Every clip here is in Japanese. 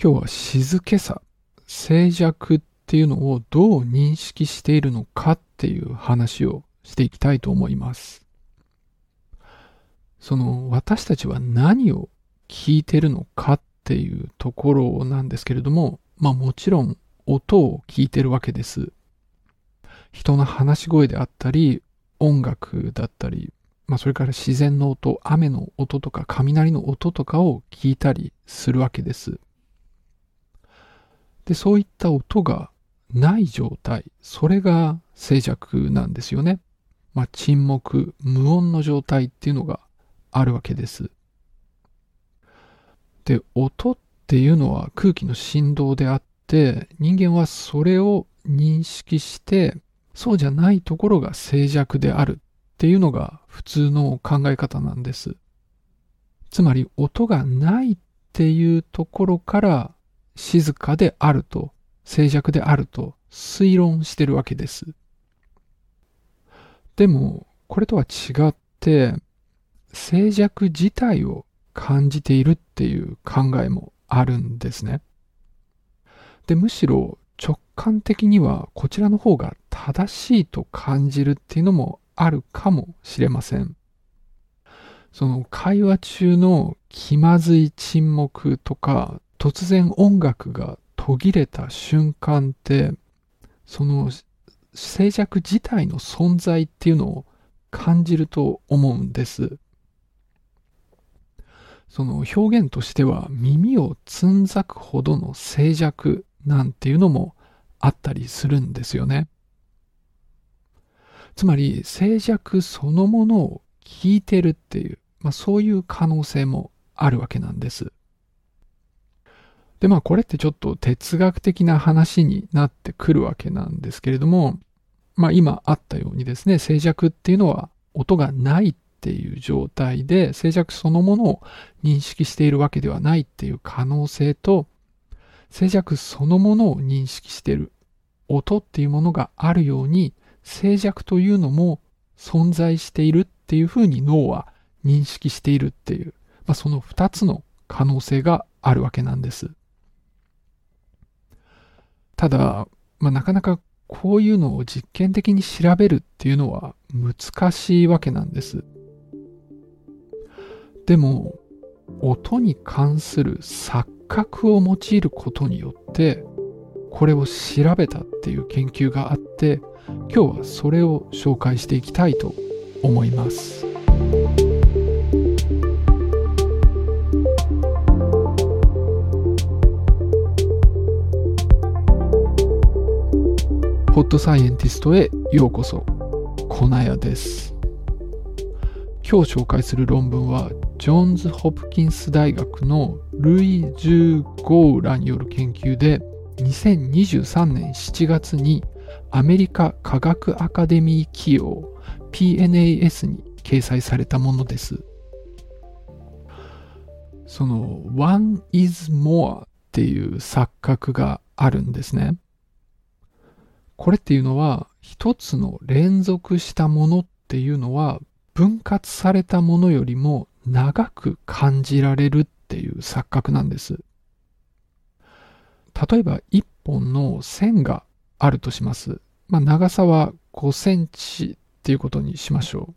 今日は静けさ、静寂っていうのをどう認識しているのかっていう話をしていきたいと思います。その私たちは何を聞いてるのかっていうところなんですけれども、まあもちろん音を聞いてるわけです。人の話し声であったり、音楽だったり、まあそれから自然の音、雨の音とか雷の音とかを聞いたりするわけです。で、そういった音がない状態、それが静寂なんですよね。まあ沈黙、無音の状態っていうのがあるわけです。で、音っていうのは空気の振動であって、人間はそれを認識して、そうじゃないところが静寂であるっていうのが普通の考え方なんです。つまり音がないっていうところから静かであると、静寂であると推論してるわけです。でも、これとは違って、静寂自体を感じているっていう考えもあるんですね。で、むしろ直感的にはこちらの方が正しいと感じるっていうのもあるかもしれません。その会話中の気まずい沈黙とか突然音楽が途切れた瞬間ってその静寂自体の存在っていうのを感じると思うんです。その表現としては耳をつんざくほどの静寂なんていうのもあったりするんですよね。つまり静寂そのものを聞いてるっていう、まあ、そういう可能性もあるわけなんです。で、まあこれってちょっと哲学的な話になってくるわけなんですけれども、まあ今あったようにですね、静寂っていうのは音がないっていう状態で静寂そのものを認識しているわけではないっていう可能性と静寂そのものを認識している音っていうものがあるように静寂というのも存在しているっていうふうに脳は認識しているっていう、まあ、その二つの可能性があるわけなんです。ただ、まあ、なかなかこういうのを実験的に調べるっていうのは難しいわけなんです。でも、音に関する錯覚を用いることによって、これを調べたっていう研究があって、今日はそれを紹介していきたいと思います。ホットサイエンティストへようこそ、コナヤです。今日紹介する論文はジョーンズ・ホプキンス大学のルイ・ジュー・ゴーらによる研究で2023年7月にアメリカ科学アカデミー企業 PNAS に掲載されたものです。その One is more っていう錯覚があるんですね。これっていうのは一つの連続したものっていうのは分割されたものよりも長く感じられるっていう錯覚なんです。例えば一本の線があるとします。まあ、長さは5センチっていうことにしましょう。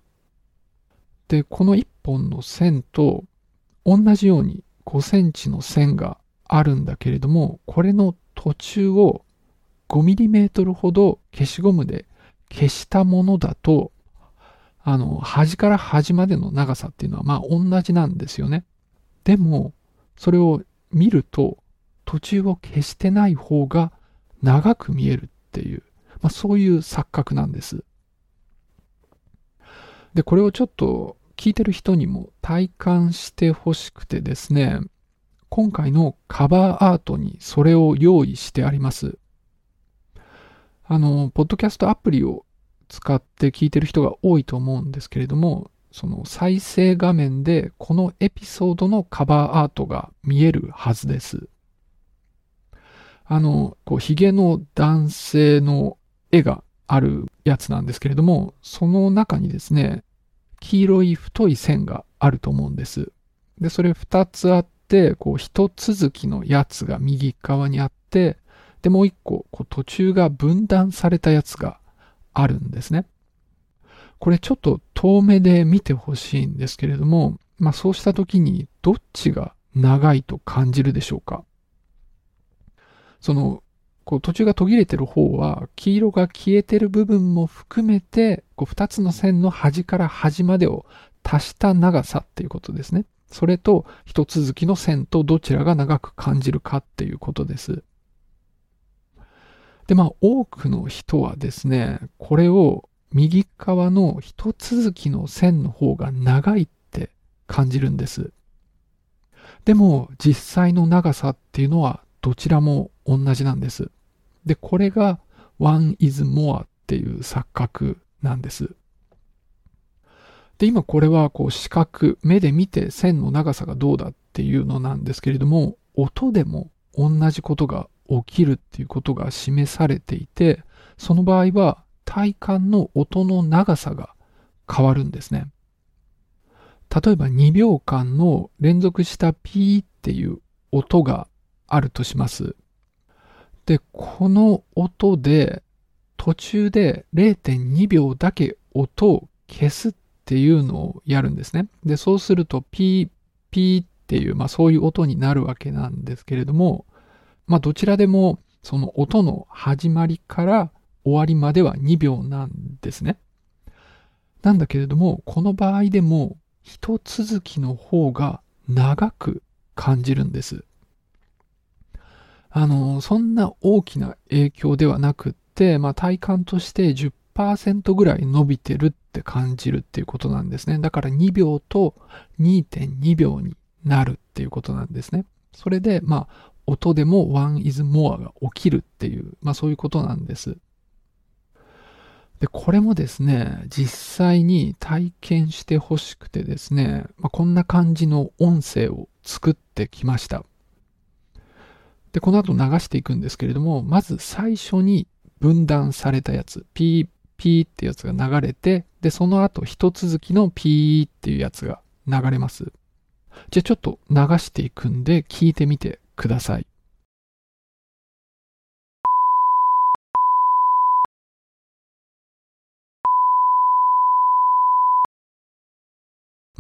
で、この一本の線と同じように5センチの線があるんだけれども、これの途中を5ミリメートルほど消しゴムで消したものだとあの、端から端までの長さっていうのはまあ同じなんですよね。でも、それを見ると、途中を消してない方が長く見えるっていう、まあそういう錯覚なんです。で、これをちょっと聞いてる人にも体感してほしくてですね、今回のカバーアートにそれを用意してあります。あの、ポッドキャストアプリを使って聞いてる人が多いと思うんですけれども、その再生画面でこのエピソードのカバーアートが見えるはずです。あの、こう、髭の男性の絵があるやつなんですけれども、その中にですね、黄色い太い線があると思うんです。で、それ二つあって、こう、一続きのやつが右側にあって、で、もう一個、こう途中が分断されたやつがあるんですね。これちょっと遠目で見てほしいんですけれども、まあそうした時にどっちが長いと感じるでしょうかその、こう途中が途切れてる方は、黄色が消えてる部分も含めて、こう二つの線の端から端までを足した長さっていうことですね。それと一続きの線とどちらが長く感じるかっていうことです。で、まあ多くの人はですね、これを右側の一続きの線の方が長いって感じるんです。でも実際の長さっていうのはどちらも同じなんです。で、これが one is more っていう錯覚なんです。で、今これはこう視覚、目で見て線の長さがどうだっていうのなんですけれども、音でも同じことが起きるっていうことが示されていて、その場合は体感の音の長さが変わるんですね。例えば2秒間の連続したピーっていう音があるとします。で、この音で途中で0.2秒だけ音を消すっていうのをやるんですね。で、そうするとピー、ピーっていう、まあそういう音になるわけなんですけれども、まあどちらでもその音の始まりから終わりまでは2秒なんですね。なんだけれども、この場合でも一続きの方が長く感じるんです。あの、そんな大きな影響ではなくって、まあ体感として10%ぐらい伸びてるって感じるっていうことなんですね。だから2秒と2.2秒になるっていうことなんですね。それで、まあ、音でも one is more が起きるっていう、まあそういうことなんです。で、これもですね、実際に体験してほしくてですね、まあ、こんな感じの音声を作ってきました。で、この後流していくんですけれども、まず最初に分断されたやつ、ピー、ピーってやつが流れて、で、その後一続きのピーっていうやつが流れます。じゃあちょっと流していくんで聞いてみてください。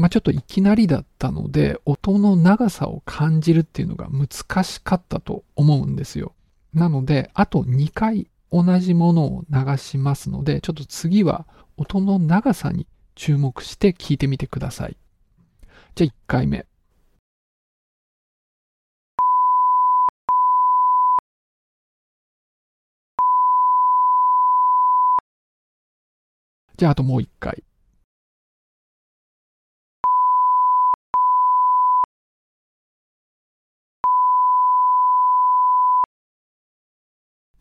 まあ、ちょっといきなりだったので、音の長さを感じるっていうのが難しかったと思うんですよ。なので、あと2回同じものを流しますので、ちょっと次は音の長さに注目して聞いてみてください。じゃあ1回目。じゃああともう1回。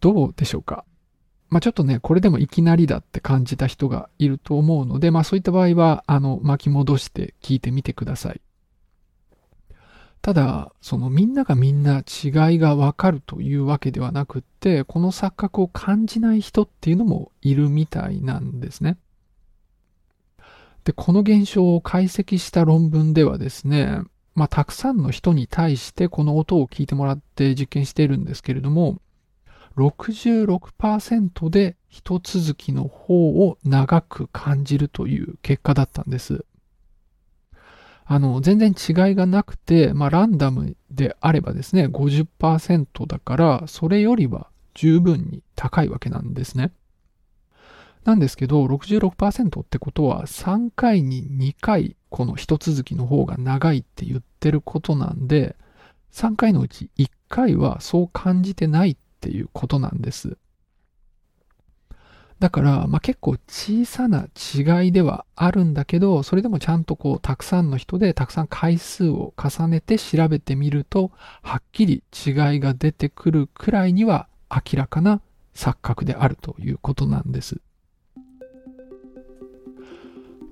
どうでしょうか？まあ、ちょっとね、これでもいきなりだって感じた人がいると思うので、まあそういった場合は、あの、巻き戻して聞いてみてください。ただ、そのみんながみんな違いがわかるというわけではなくって、この錯覚を感じない人っていうのもいるみたいなんですね。で、この現象を解析した論文ではですね、まあたくさんの人に対してこの音を聞いてもらって実験しているんですけれども、66%で一続きの方を長く感じるという結果だったんです。あの、全然違いがなくて、まあ、ランダムであればですね、50%だから、それよりは十分に高いわけなんですね。なんですけど、66%ってことは、3回に2回、この一続きの方が長いって言ってることなんで、3回のうち1回はそう感じてないっていうことなんです。だから、まあ、結構小さな違いではあるんだけど、それでもちゃんとこう、たくさんの人でたくさん回数を重ねて調べてみると、はっきり違いが出てくるくらいには明らかな錯覚であるということなんです。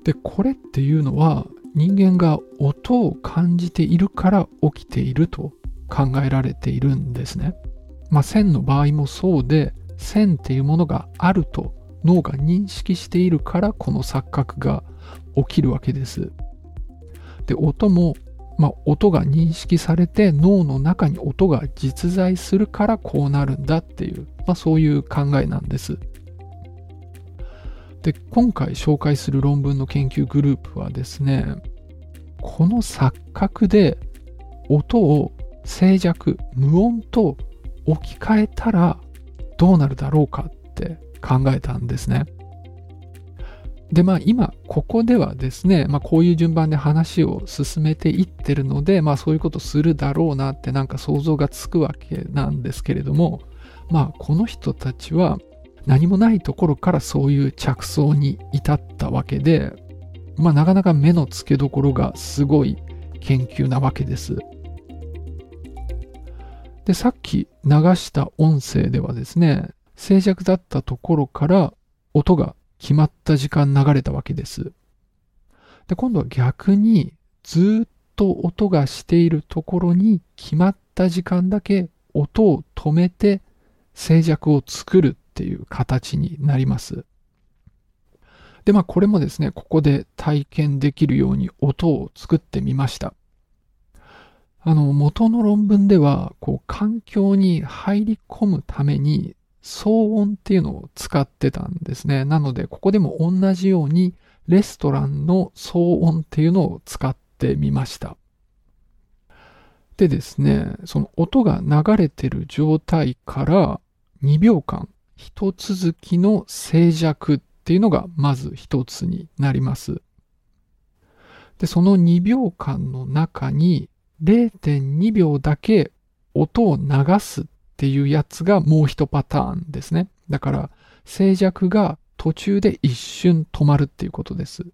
で、これっていうのは人間が音を感じているから起きていると考えられているんですね。まあ、線の場合もそうで線っていうものがあると脳が認識しているからこの錯覚が起きるわけです。で音もまあ、音が認識されて脳の中に音が実在するからこうなるんだっていう、まあ、そういう考えなんです。で今回紹介する論文の研究グループはですねこの錯覚で音を静寂無音と置き換えたらどうなるだろうかって考えたんですね。でまあ今ここではですね、まあ、こういう順番で話を進めていってるのでまあそういうことするだろうなってなんか想像がつくわけなんですけれどもまあこの人たちは何もないところからそういう着想に至ったわけでまあなかなか目の付けどころがすごい研究なわけです。でさっき流した音声ではですね静寂だったところから音が決まった時間流れたわけです。で、今度は逆にずっと音がしているところに決まった時間だけ音を止めて静寂を作るっていう形になります。で、まあこれもですね、ここで体験できるように音を作ってみました。あの、元の論文では、こう、環境に入り込むために騒音っていうのを使ってたんですね。なので、ここでも同じようにレストランの騒音っていうのを使ってみました。でですね、その音が流れてる状態から2秒間、一続きの静寂っていうのがまず一つになります。で、その2秒間の中に0.2秒だけ音を流すっていうやつがもう一パターンですね。だから静寂が途中で一瞬止まるっていうことです。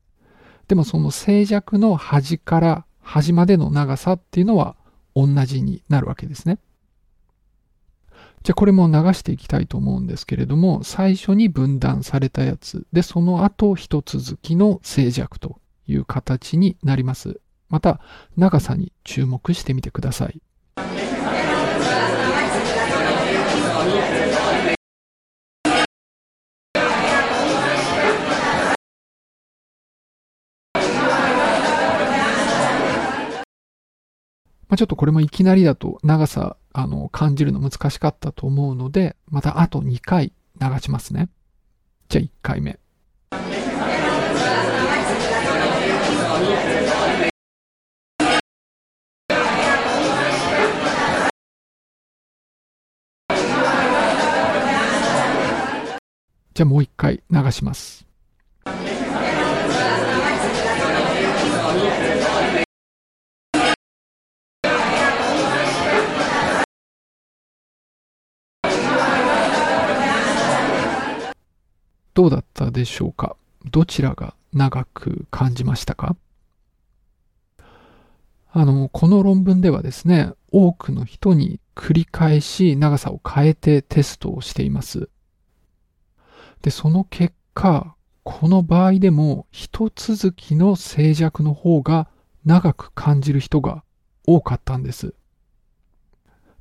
でもその静寂の端から端までの長さっていうのは同じになるわけですね。じゃあこれも流していきたいと思うんですけれども、最初に分断されたやつ、で、その後一続きの静寂という形になります。また、長さに注目してみてください。まあ、ちょっとこれもいきなりだと長さ、あの、感じるの難しかったと思うので、またあと2回流しますね。じゃあ1回目。じゃあもう一回流します。どうだったでしょうか？どちらが長く感じましたか？あの、この論文ではですね、多くの人に繰り返し長さを変えてテストをしています。で、その結果、この場合でも一続きの静寂の方が長く感じる人が多かったんです。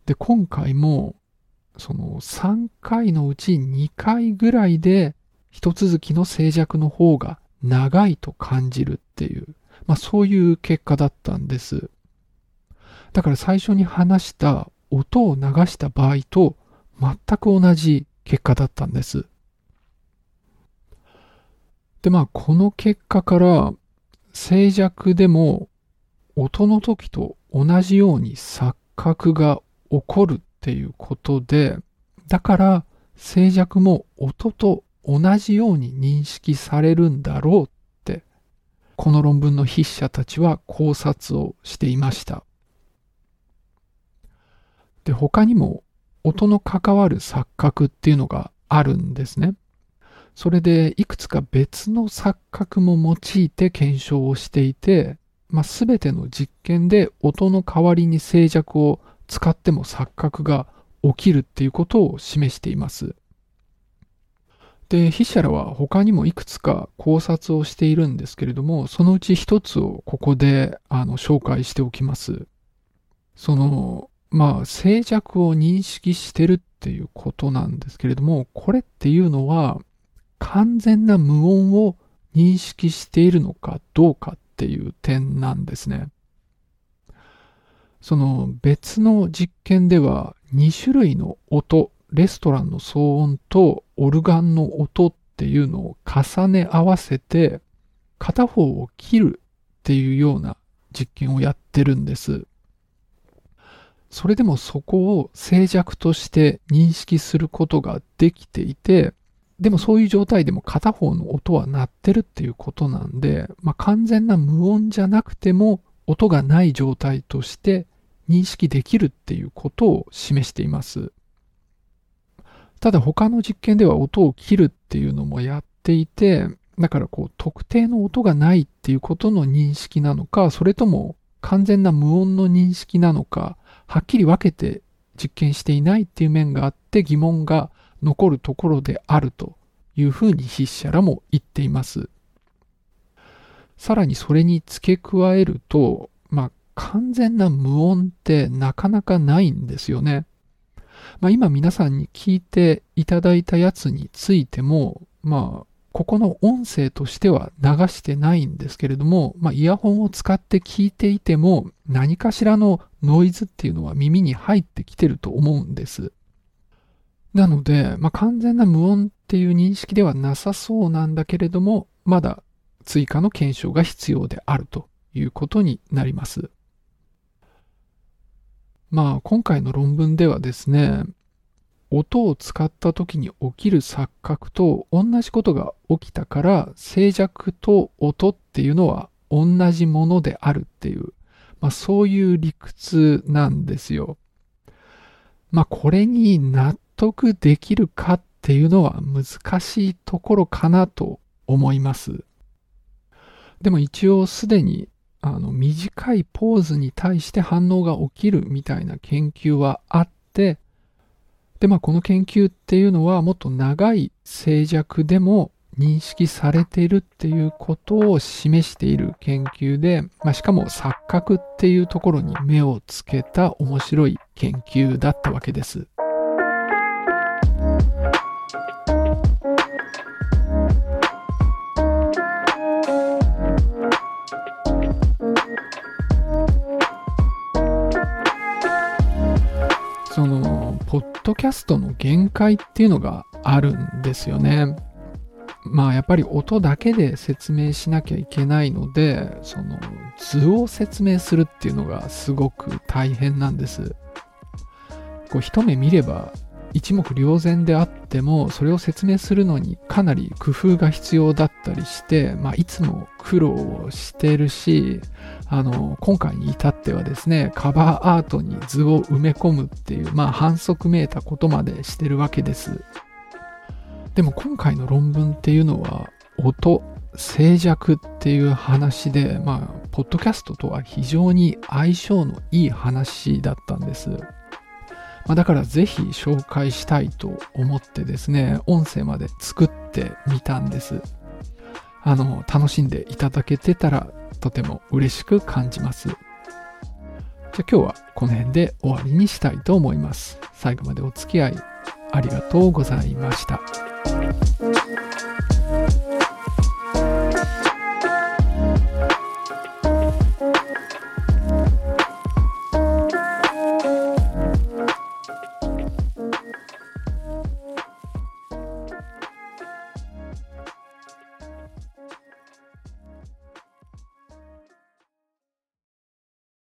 で、今回もその3回のうち2回ぐらいで一続きの静寂の方が長いと感じるっていう、まあそういう結果だったんです。だから最初に話した音を流した場合と全く同じ結果だったんです。で、まあこの結果から静寂でも音の時と同じように錯覚が起こるっていうことで、だから静寂も音と同じように認識されるんだろうって、この論文の筆者たちは考察をしていました。で、他にも音の関わる錯覚っていうのがあるんですね。それでいくつか別の錯覚も用いて検証をしていて、まあ、全ての実験で音の代わりに静寂を使っても錯覚が起きるっていうことを示しています。で、筆者らは他にもいくつか考察をしているんですけれども、そのうち一つをここであの紹介しておきます。その、まあ、静寂を認識してるっていうことなんですけれども、これっていうのは、完全な無音を認識しているのかどうかっていう点なんですね。その別の実験では2種類の音、レストランの騒音とオルガンの音っていうのを重ね合わせて片方を切るっていうような実験をやってるんです。それでもそこを静寂として認識することができていて、でもそういう状態でも片方の音は鳴ってるっていうことなんで、まあ、完全な無音じゃなくても音がない状態として認識できるっていうことを示しています。ただ他の実験では音を切るっていうのもやっていて、だからこう特定の音がないっていうことの認識なのか、それとも完全な無音の認識なのか、はっきり分けて実験していないっていう面があって疑問が残るところであるというふうに筆者らも言っています。さらにそれに付け加えると、まあ、完全な無音ってなかなかないんですよね。まあ、今皆さんに聞いていただいたやつについても、まあ、ここの音声としては流してないんですけれども、まあ、イヤホンを使って聞いていても何かしらのノイズっていうのは耳に入ってきてると思うんです。なので、まあ、完全な無音っていう認識ではなさそうなんだけれども、まだ追加の検証が必要であるということになります。まあ今回の論文ではですね、音を使った時に起きる錯覚と同じことが起きたから静寂と音っていうのは同じものであるっていう、まあ、そういう理屈なんですよ。まあこれに納得できるかっていうのは難しいところかなと思います。でも一応すでにあの短いポーズに対して反応が起きるみたいな研究はあってで、まあ、この研究っていうのはもっと長い静寂でも認識されているっていうことを示している研究で、まあ、しかも錯覚っていうところに目をつけた面白い研究だったわけです。ドキャストの限界っていうのがあるんですよね。まあやっぱり音だけで説明しなきゃいけないので、その図を説明するっていうのがすごく大変なんです。こう一目見れば一目瞭然であってもそれを説明するのにかなり工夫が必要だったりして、まあ、いつも苦労をしてるしあの今回に至ってはですねカバーアートに図を埋め込むっていう、まあ、反則めいたことまでしてるわけですでも今回の論文っていうのは音静寂っていう話でまあポッドキャストとは非常に相性のいい話だったんですまあ、だからぜひ紹介したいと思ってですね、音声まで作ってみたんです。あの、楽しんでいただけてたらとても嬉しく感じます。じゃあ今日はこの辺で終わりにしたいと思います。最後までお付き合いありがとうございました。